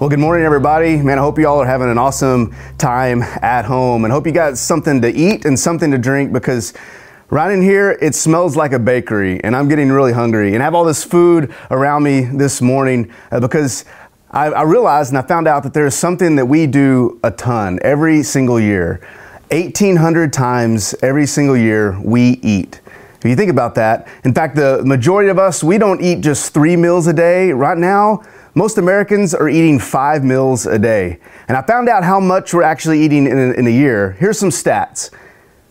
Well, good morning, everybody. Man, I hope you all are having an awesome time at home and hope you got something to eat and something to drink because right in here it smells like a bakery and I'm getting really hungry. And I have all this food around me this morning uh, because I, I realized and I found out that there's something that we do a ton every single year. 1,800 times every single year we eat. If you think about that, in fact, the majority of us, we don't eat just three meals a day. Right now, most Americans are eating five meals a day. And I found out how much we're actually eating in a, in a year. Here's some stats.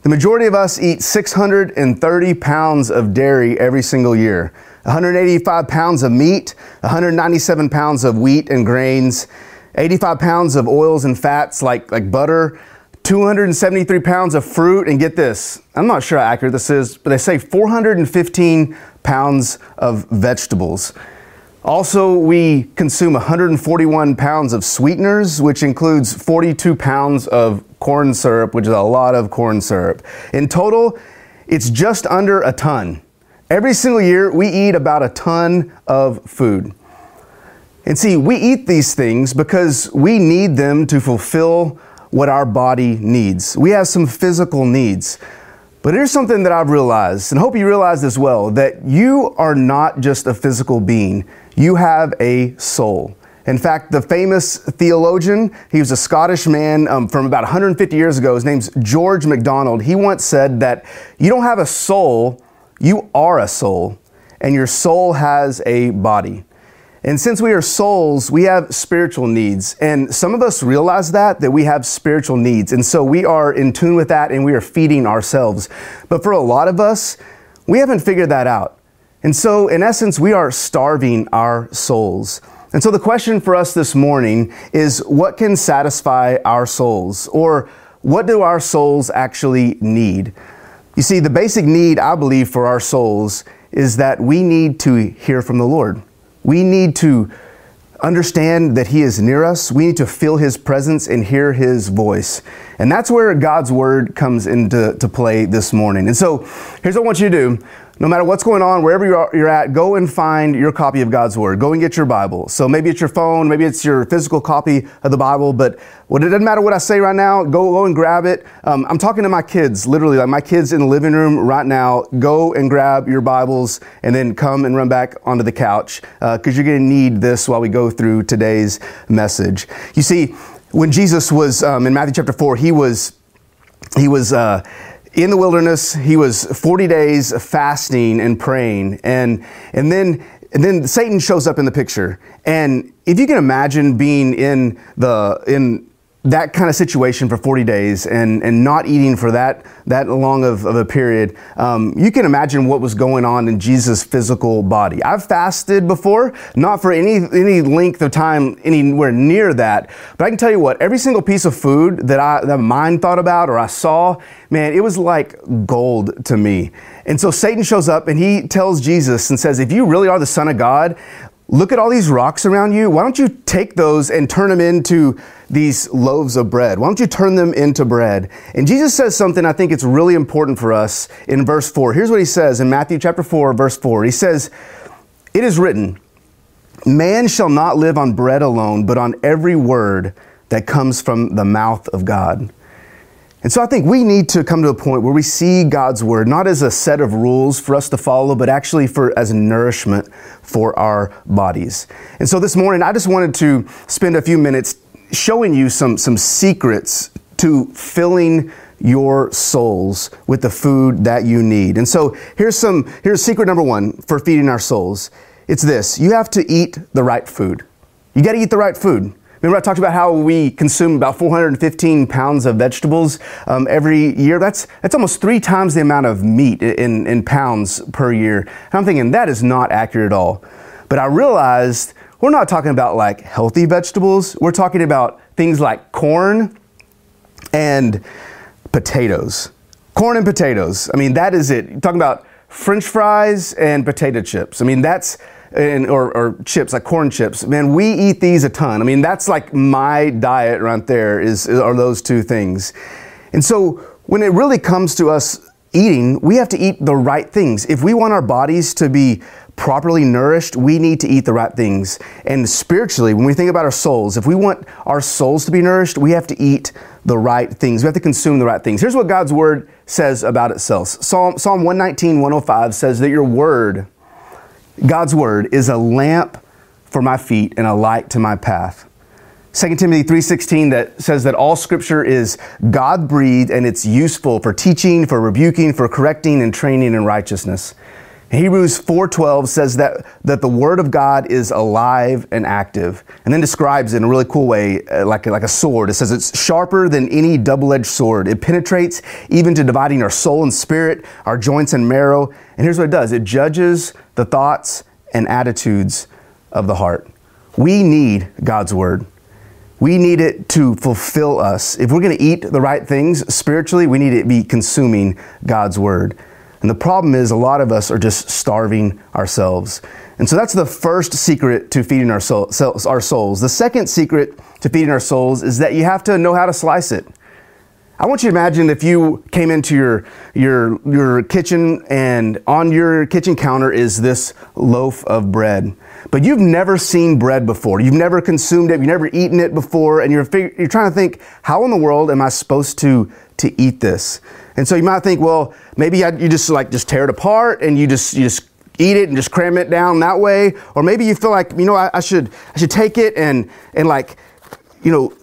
The majority of us eat 630 pounds of dairy every single year, 185 pounds of meat, 197 pounds of wheat and grains, 85 pounds of oils and fats like, like butter, 273 pounds of fruit, and get this, I'm not sure how accurate this is, but they say 415 pounds of vegetables. Also, we consume 141 pounds of sweeteners, which includes 42 pounds of corn syrup, which is a lot of corn syrup. In total, it's just under a ton. Every single year, we eat about a ton of food. And see, we eat these things because we need them to fulfill what our body needs. We have some physical needs. But here's something that I've realized, and hope you realize as well, that you are not just a physical being. You have a soul. In fact, the famous theologian, he was a Scottish man um, from about 150 years ago. His name's George MacDonald. He once said that you don't have a soul, you are a soul, and your soul has a body. And since we are souls, we have spiritual needs. And some of us realize that, that we have spiritual needs. And so we are in tune with that and we are feeding ourselves. But for a lot of us, we haven't figured that out. And so, in essence, we are starving our souls. And so, the question for us this morning is what can satisfy our souls? Or what do our souls actually need? You see, the basic need, I believe, for our souls is that we need to hear from the Lord. We need to understand that He is near us. We need to feel His presence and hear His voice. And that's where God's Word comes into to play this morning. And so here's what I want you to do no matter what's going on, wherever you're at, go and find your copy of God's Word. Go and get your Bible. So maybe it's your phone, maybe it's your physical copy of the Bible, but well, it doesn't matter what I say right now. Go, go and grab it. Um, I'm talking to my kids, literally, like my kids in the living room right now. Go and grab your Bibles and then come and run back onto the couch because uh, you're going to need this while we go through today's message. You see, when Jesus was um, in Matthew chapter 4, he was, he was, uh, in the wilderness. He was 40 days fasting and praying. And, and then and then Satan shows up in the picture. And if you can imagine being in the in that kind of situation for 40 days and, and not eating for that, that long of, of a period, um, you can imagine what was going on in Jesus' physical body. I've fasted before, not for any, any length of time anywhere near that, but I can tell you what, every single piece of food that, I, that mind thought about or I saw, man, it was like gold to me. And so Satan shows up and he tells Jesus and says, if you really are the Son of God, look at all these rocks around you. Why don't you take those and turn them into these loaves of bread? Why don't you turn them into bread? And Jesus says something I think it's really important for us in verse 4. Here's what he says in Matthew chapter 4, verse 4. He says, It is written, Man shall not live on bread alone, but on every word that comes from the mouth of God. And so I think we need to come to a point where we see God's word not as a set of rules for us to follow, but actually for as nourishment for our bodies. And so this morning I just wanted to spend a few minutes showing you some some secrets to filling your souls with the food that you need. And so here's some here's secret number 1 for feeding our souls. It's this. You have to eat the right food. You got to eat the right food. Remember, I talked about how we consume about 415 pounds of vegetables um, every year. That's that's almost three times the amount of meat in, in pounds per year. And I'm thinking that is not accurate at all. But I realized we're not talking about like healthy vegetables. We're talking about things like corn and potatoes. Corn and potatoes. I mean, that is it. You're talking about French fries and potato chips. I mean, that's and, or, or, chips like corn chips man we eat these a ton i mean that's like my diet right there is are those two things and so when it really comes to us eating we have to eat the right things if we want our bodies to be properly nourished, we need to eat the right things. And spiritually, when we think about our souls, if we want our souls to be nourished, we have to eat the right things. We have to consume the right things. Here's what God's word says about itself Psalm, Psalm 119, 105 says that your word, God's word, is a lamp for my feet and a light to my path. 2 Timothy 3:16 that says that all scripture is God-breathed and it's useful for teaching, for rebuking, for correcting and training in righteousness. Hebrews 4:12 says that that the word of God is alive and active and then describes it in a really cool way uh, like like a sword. It says it's sharper than any double-edged sword. It penetrates even to dividing our soul and spirit, our joints and marrow. And here's what it does. It judges the thoughts and attitudes of the heart. We need God's word. We need it to fulfill us. If we're going to eat the right things spiritually, we need to be consuming God's word. And the problem is, a lot of us are just starving ourselves. And so that's the first secret to feeding our, soul, our souls. The second secret to feeding our souls is that you have to know how to slice it. I want you to imagine if you came into your, your, your kitchen and on your kitchen counter is this loaf of bread. But you've never seen bread before. You've never consumed it. You've never eaten it before. And you're, you're trying to think, how in the world am I supposed to, to eat this? And so you might think, well, maybe I, you just like just tear it apart and you just, you just eat it and just cram it down that way. Or maybe you feel like, you know, I, I should, I should take it and, and like, you know,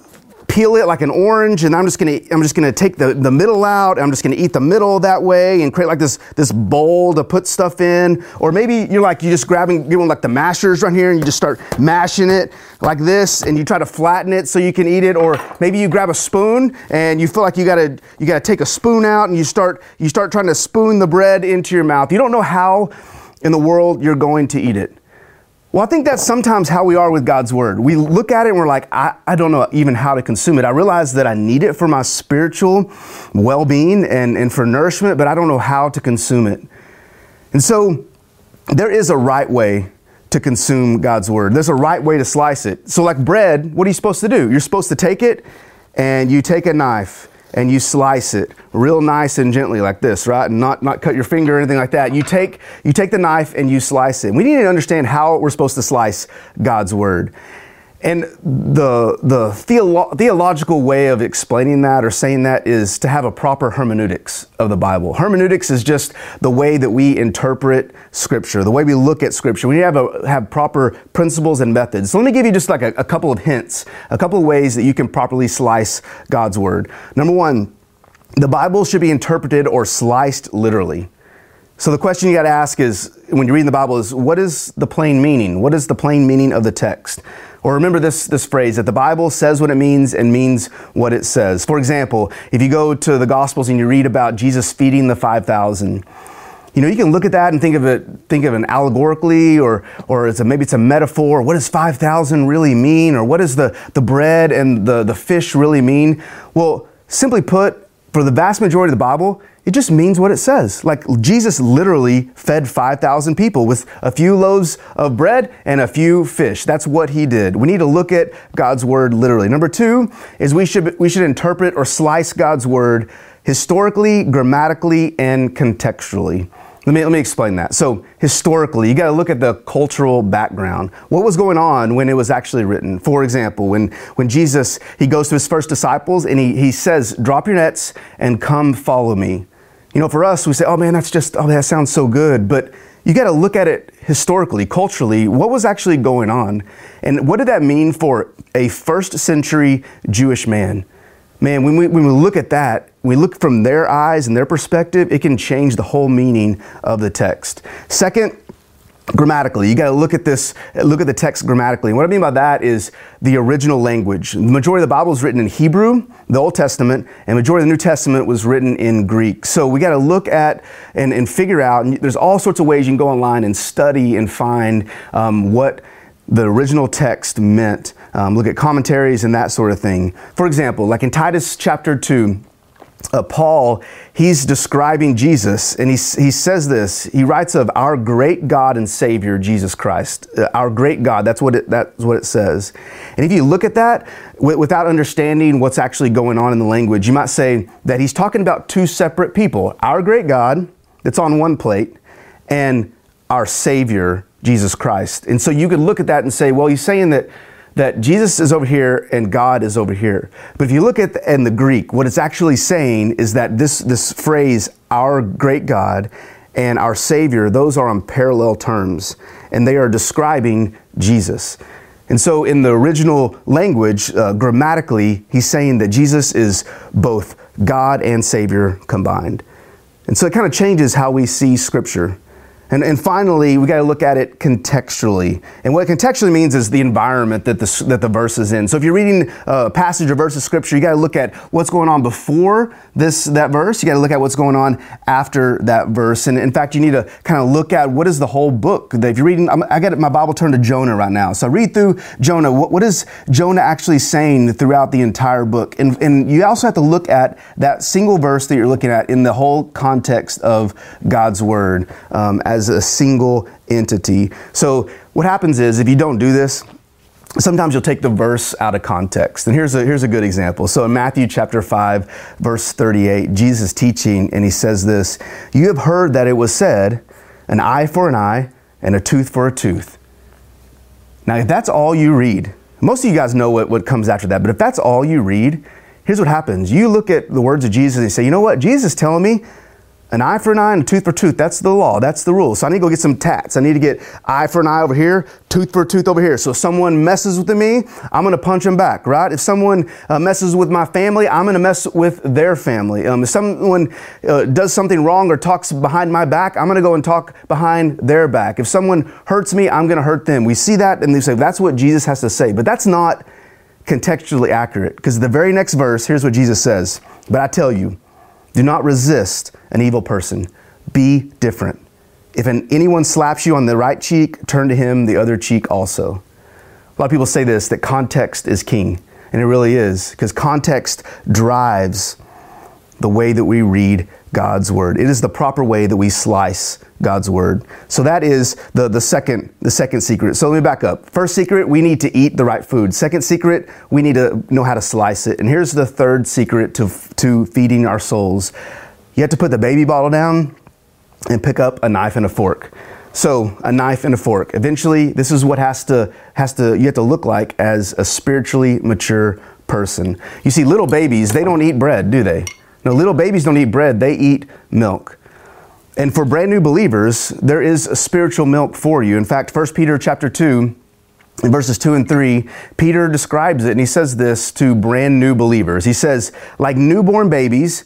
peel it like an orange and I'm just gonna I'm just gonna take the, the middle out I'm just gonna eat the middle that way and create like this this bowl to put stuff in. Or maybe you're like you're just grabbing you know like the mashers right here and you just start mashing it like this and you try to flatten it so you can eat it. Or maybe you grab a spoon and you feel like you gotta you gotta take a spoon out and you start you start trying to spoon the bread into your mouth. You don't know how in the world you're going to eat it well, I think that's sometimes how we are with God's Word. We look at it and we're like, I, I don't know even how to consume it. I realize that I need it for my spiritual well being and, and for nourishment, but I don't know how to consume it. And so there is a right way to consume God's Word, there's a right way to slice it. So, like bread, what are you supposed to do? You're supposed to take it and you take a knife and you slice it real nice and gently like this, right? And not, not cut your finger or anything like that. You take, you take the knife and you slice it. We need to understand how we're supposed to slice God's word. And the, the theolo- theological way of explaining that or saying that is to have a proper hermeneutics of the Bible. Hermeneutics is just the way that we interpret Scripture, the way we look at Scripture. We have, a, have proper principles and methods. So let me give you just like a, a couple of hints, a couple of ways that you can properly slice God's Word. Number one, the Bible should be interpreted or sliced literally. So the question you got to ask is when you're reading the Bible is what is the plain meaning? What is the plain meaning of the text? Or remember this, this phrase that the Bible says what it means and means what it says. For example, if you go to the Gospels and you read about Jesus feeding the 5,000, you know, you can look at that and think of it, think of an allegorically, or or it's a, maybe it's a metaphor. What does five thousand really mean, or what does the the bread and the the fish really mean? Well, simply put, for the vast majority of the Bible, it just means what it says. Like Jesus literally fed 5,000 people with a few loaves of bread and a few fish. That's what he did. We need to look at God's word literally. Number two is we should, we should interpret or slice God's word historically, grammatically, and contextually. Let me, let me explain that. So, historically, you got to look at the cultural background. What was going on when it was actually written? For example, when, when Jesus, he goes to his first disciples and he, he says, drop your nets and come follow me. You know, for us, we say, oh man, that's just, oh, that sounds so good. But you got to look at it historically, culturally. What was actually going on? And what did that mean for a first century Jewish man? Man, when we, when we look at that, we look from their eyes and their perspective, it can change the whole meaning of the text. Second, grammatically. You got to look at this, look at the text grammatically. And what I mean by that is the original language. The majority of the Bible is written in Hebrew, the Old Testament, and majority of the New Testament was written in Greek. So we got to look at and, and figure out, and there's all sorts of ways you can go online and study and find um, what the original text meant. Um, look at commentaries and that sort of thing. For example, like in Titus chapter 2, uh, Paul, he's describing Jesus, and he, he says this. He writes of our great God and Savior, Jesus Christ. Uh, our great God, that's what, it, that's what it says. And if you look at that w- without understanding what's actually going on in the language, you might say that he's talking about two separate people our great God, that's on one plate, and our Savior Jesus Christ. And so you could look at that and say, well, he's saying that that Jesus is over here and God is over here. But if you look at the, in the Greek, what it's actually saying is that this this phrase, our great God and our Savior, those are on parallel terms, and they are describing Jesus. And so, in the original language, uh, grammatically, he's saying that Jesus is both God and Savior combined. And so, it kind of changes how we see Scripture. And, and finally, we got to look at it contextually. And what contextually means is the environment that the, that the verse is in. So if you're reading a passage or verse of scripture, you got to look at what's going on before this that verse. You got to look at what's going on after that verse. And in fact, you need to kind of look at what is the whole book. If you're reading, I got my Bible turned to Jonah right now. So read through Jonah. What, what is Jonah actually saying throughout the entire book? And, and you also have to look at that single verse that you're looking at in the whole context of God's word. Um, as a single entity. So what happens is if you don't do this, sometimes you'll take the verse out of context. And here's a, here's a good example. So in Matthew chapter 5, verse 38, Jesus teaching, and he says this You have heard that it was said, an eye for an eye and a tooth for a tooth. Now, if that's all you read, most of you guys know what, what comes after that, but if that's all you read, here's what happens. You look at the words of Jesus and say, You know what? Jesus is telling me an eye for an eye and a tooth for a tooth. That's the law. That's the rule. So I need to go get some tats. I need to get eye for an eye over here, tooth for a tooth over here. So if someone messes with me, I'm going to punch them back, right? If someone uh, messes with my family, I'm going to mess with their family. Um, if someone uh, does something wrong or talks behind my back, I'm going to go and talk behind their back. If someone hurts me, I'm going to hurt them. We see that and they say that's what Jesus has to say. But that's not contextually accurate because the very next verse, here's what Jesus says. But I tell you, do not resist an evil person. Be different. If an, anyone slaps you on the right cheek, turn to him the other cheek also. A lot of people say this that context is king, and it really is, because context drives the way that we read God's word. It is the proper way that we slice God's word. So that is the, the second the second secret. So let me back up. First secret, we need to eat the right food. Second secret, we need to know how to slice it. And here's the third secret to to feeding our souls. You have to put the baby bottle down and pick up a knife and a fork. So, a knife and a fork. Eventually, this is what has to has to you have to look like as a spiritually mature person. You see little babies, they don't eat bread, do they? No, little babies don't eat bread, they eat milk. And for brand new believers, there is spiritual milk for you. In fact, 1 Peter chapter 2, in verses 2 and 3, Peter describes it and he says this to brand new believers. He says, like newborn babies,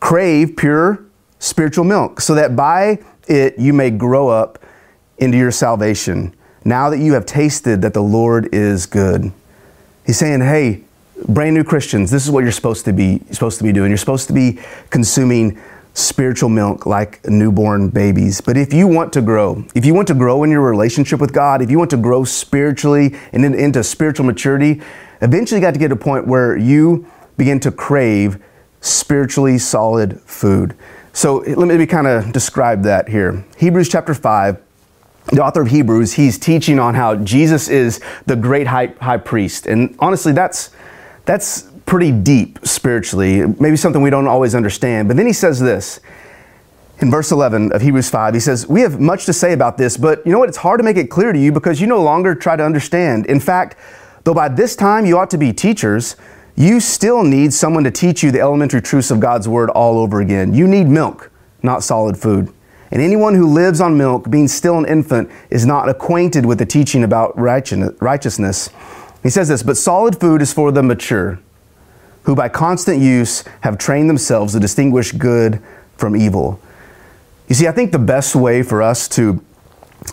crave pure spiritual milk, so that by it you may grow up into your salvation, now that you have tasted that the Lord is good. He's saying, hey, brand new Christians, this is what you're supposed to be supposed to be doing. You're supposed to be consuming spiritual milk like newborn babies. But if you want to grow, if you want to grow in your relationship with God, if you want to grow spiritually and into spiritual maturity, eventually you got to get to a point where you begin to crave spiritually solid food. So let me kind of describe that here. Hebrews chapter 5 the author of Hebrews, he's teaching on how Jesus is the great high, high priest. And honestly, that's that's pretty deep spiritually, maybe something we don't always understand. But then he says this in verse 11 of Hebrews 5. He says, We have much to say about this, but you know what? It's hard to make it clear to you because you no longer try to understand. In fact, though by this time you ought to be teachers, you still need someone to teach you the elementary truths of God's word all over again. You need milk, not solid food. And anyone who lives on milk, being still an infant, is not acquainted with the teaching about righteousness he says this, but solid food is for the mature, who by constant use have trained themselves to distinguish good from evil. You see, I think the best way for us to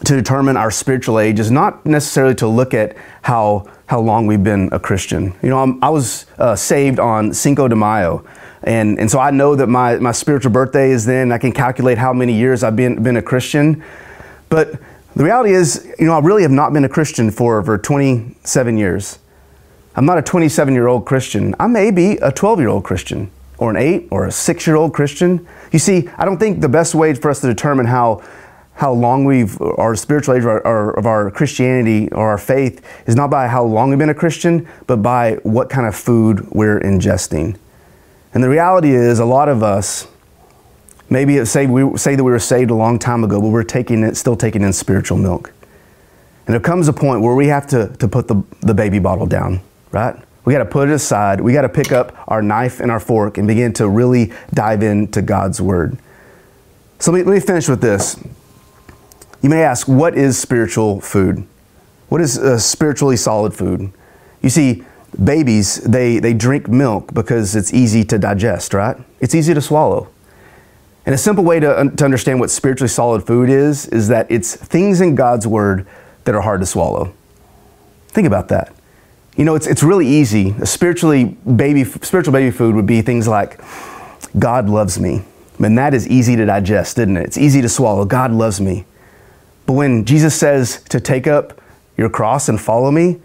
to determine our spiritual age is not necessarily to look at how how long we've been a Christian. You know, I'm, i was uh, saved on Cinco de Mayo, and and so I know that my my spiritual birthday is then. I can calculate how many years I've been been a Christian, but the reality is, you know, I really have not been a Christian for over 27 years. I'm not a 27 year old Christian. I may be a 12 year old Christian, or an 8 or a 6 year old Christian. You see, I don't think the best way for us to determine how, how long we've, our spiritual age of our, of our Christianity or our faith is not by how long we've been a Christian, but by what kind of food we're ingesting. And the reality is, a lot of us, Maybe it say we say that we were saved a long time ago, but we're taking it, still taking in spiritual milk. And there comes a point where we have to, to put the, the baby bottle down, right? We got to put it aside. We got to pick up our knife and our fork and begin to really dive into God's Word. So let me, let me finish with this. You may ask, what is spiritual food? What is uh, spiritually solid food? You see, babies, they, they drink milk because it's easy to digest, right? It's easy to swallow. And a simple way to, to understand what spiritually solid food is, is that it's things in God's Word that are hard to swallow. Think about that. You know, it's, it's really easy. Spiritually baby, spiritual baby food would be things like, God loves me. And that is easy to digest, isn't it? It's easy to swallow. God loves me. But when Jesus says to take up your cross and follow me,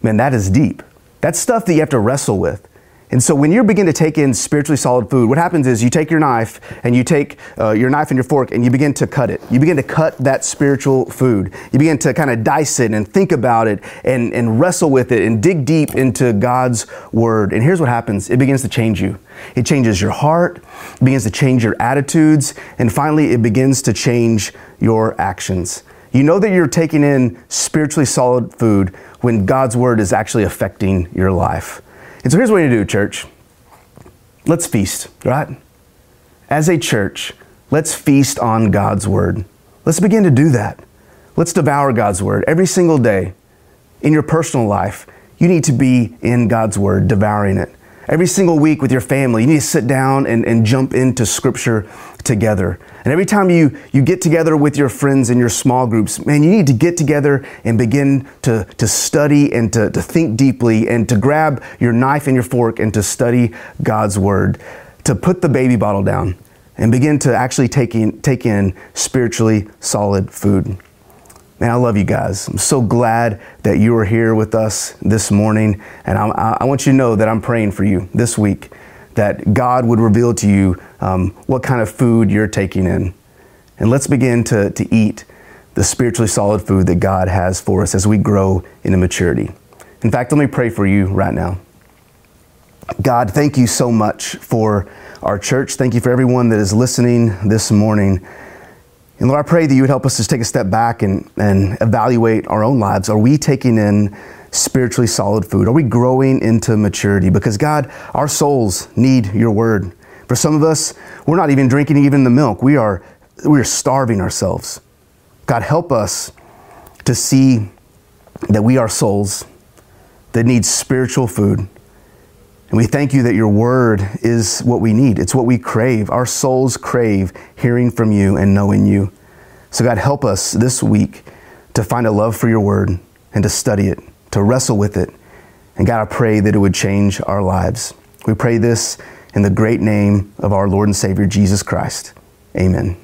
man, that is deep. That's stuff that you have to wrestle with. And so when you begin to take in spiritually solid food, what happens is you take your knife and you take uh, your knife and your fork and you begin to cut it. You begin to cut that spiritual food. You begin to kind of dice it and think about it and, and wrestle with it and dig deep into God's word. And here's what happens. It begins to change you. It changes your heart, it begins to change your attitudes, and finally it begins to change your actions. You know that you're taking in spiritually solid food when God's word is actually affecting your life. And so here's what you do, church. Let's feast, right? As a church, let's feast on God's word. Let's begin to do that. Let's devour God's word every single day. In your personal life, you need to be in God's word, devouring it. Every single week with your family, you need to sit down and, and jump into scripture together. And every time you, you get together with your friends in your small groups, man, you need to get together and begin to, to study and to, to think deeply and to grab your knife and your fork and to study God's word, to put the baby bottle down and begin to actually take in, take in spiritually solid food. Man, I love you guys. I'm so glad that you are here with us this morning. And I, I want you to know that I'm praying for you this week, that God would reveal to you um, what kind of food you're taking in. And let's begin to, to eat the spiritually solid food that God has for us as we grow into maturity. In fact, let me pray for you right now. God, thank you so much for our church. Thank you for everyone that is listening this morning. And Lord, I pray that you would help us to take a step back and, and evaluate our own lives. Are we taking in spiritually solid food? Are we growing into maturity? Because God, our souls need your word. For some of us, we're not even drinking even the milk. We are, we are starving ourselves. God, help us to see that we are souls that need spiritual food and we thank you that your word is what we need. It's what we crave. Our souls crave hearing from you and knowing you. So, God, help us this week to find a love for your word and to study it, to wrestle with it. And God, I pray that it would change our lives. We pray this in the great name of our Lord and Savior, Jesus Christ. Amen.